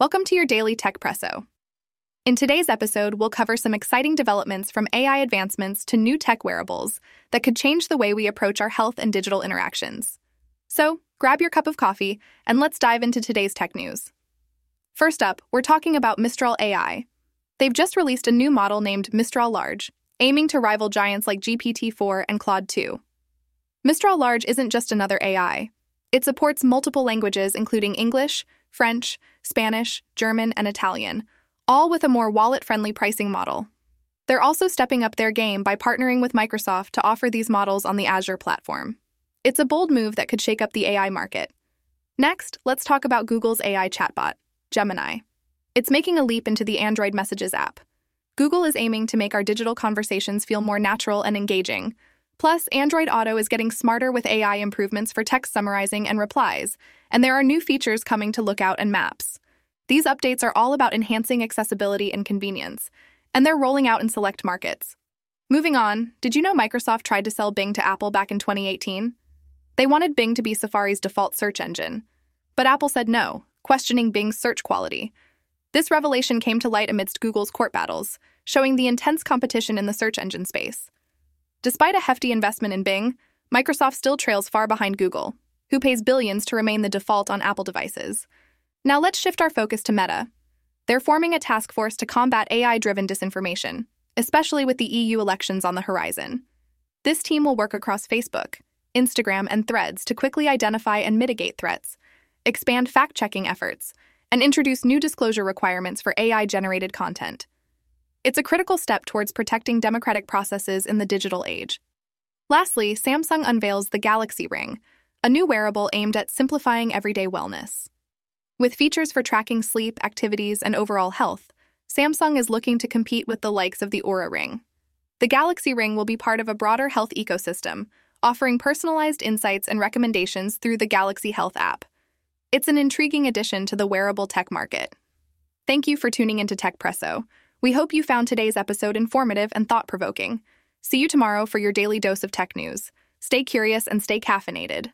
Welcome to your daily Techpresso. In today's episode, we'll cover some exciting developments from AI advancements to new tech wearables that could change the way we approach our health and digital interactions. So, grab your cup of coffee and let's dive into today's tech news. First up, we're talking about Mistral AI. They've just released a new model named Mistral Large, aiming to rival giants like GPT 4 and Claude 2. Mistral Large isn't just another AI, it supports multiple languages, including English, French, Spanish, German, and Italian, all with a more wallet friendly pricing model. They're also stepping up their game by partnering with Microsoft to offer these models on the Azure platform. It's a bold move that could shake up the AI market. Next, let's talk about Google's AI chatbot, Gemini. It's making a leap into the Android Messages app. Google is aiming to make our digital conversations feel more natural and engaging, Plus, Android Auto is getting smarter with AI improvements for text summarizing and replies, and there are new features coming to Lookout and Maps. These updates are all about enhancing accessibility and convenience, and they're rolling out in select markets. Moving on, did you know Microsoft tried to sell Bing to Apple back in 2018? They wanted Bing to be Safari's default search engine. But Apple said no, questioning Bing's search quality. This revelation came to light amidst Google's court battles, showing the intense competition in the search engine space. Despite a hefty investment in Bing, Microsoft still trails far behind Google, who pays billions to remain the default on Apple devices. Now let's shift our focus to Meta. They're forming a task force to combat AI driven disinformation, especially with the EU elections on the horizon. This team will work across Facebook, Instagram, and Threads to quickly identify and mitigate threats, expand fact checking efforts, and introduce new disclosure requirements for AI generated content. It's a critical step towards protecting democratic processes in the digital age. Lastly, Samsung unveils the Galaxy Ring, a new wearable aimed at simplifying everyday wellness. With features for tracking sleep, activities, and overall health, Samsung is looking to compete with the likes of the Oura Ring. The Galaxy Ring will be part of a broader health ecosystem, offering personalized insights and recommendations through the Galaxy Health app. It's an intriguing addition to the wearable tech market. Thank you for tuning into Techpresso we hope you found today's episode informative and thought provoking. See you tomorrow for your daily dose of tech news. Stay curious and stay caffeinated.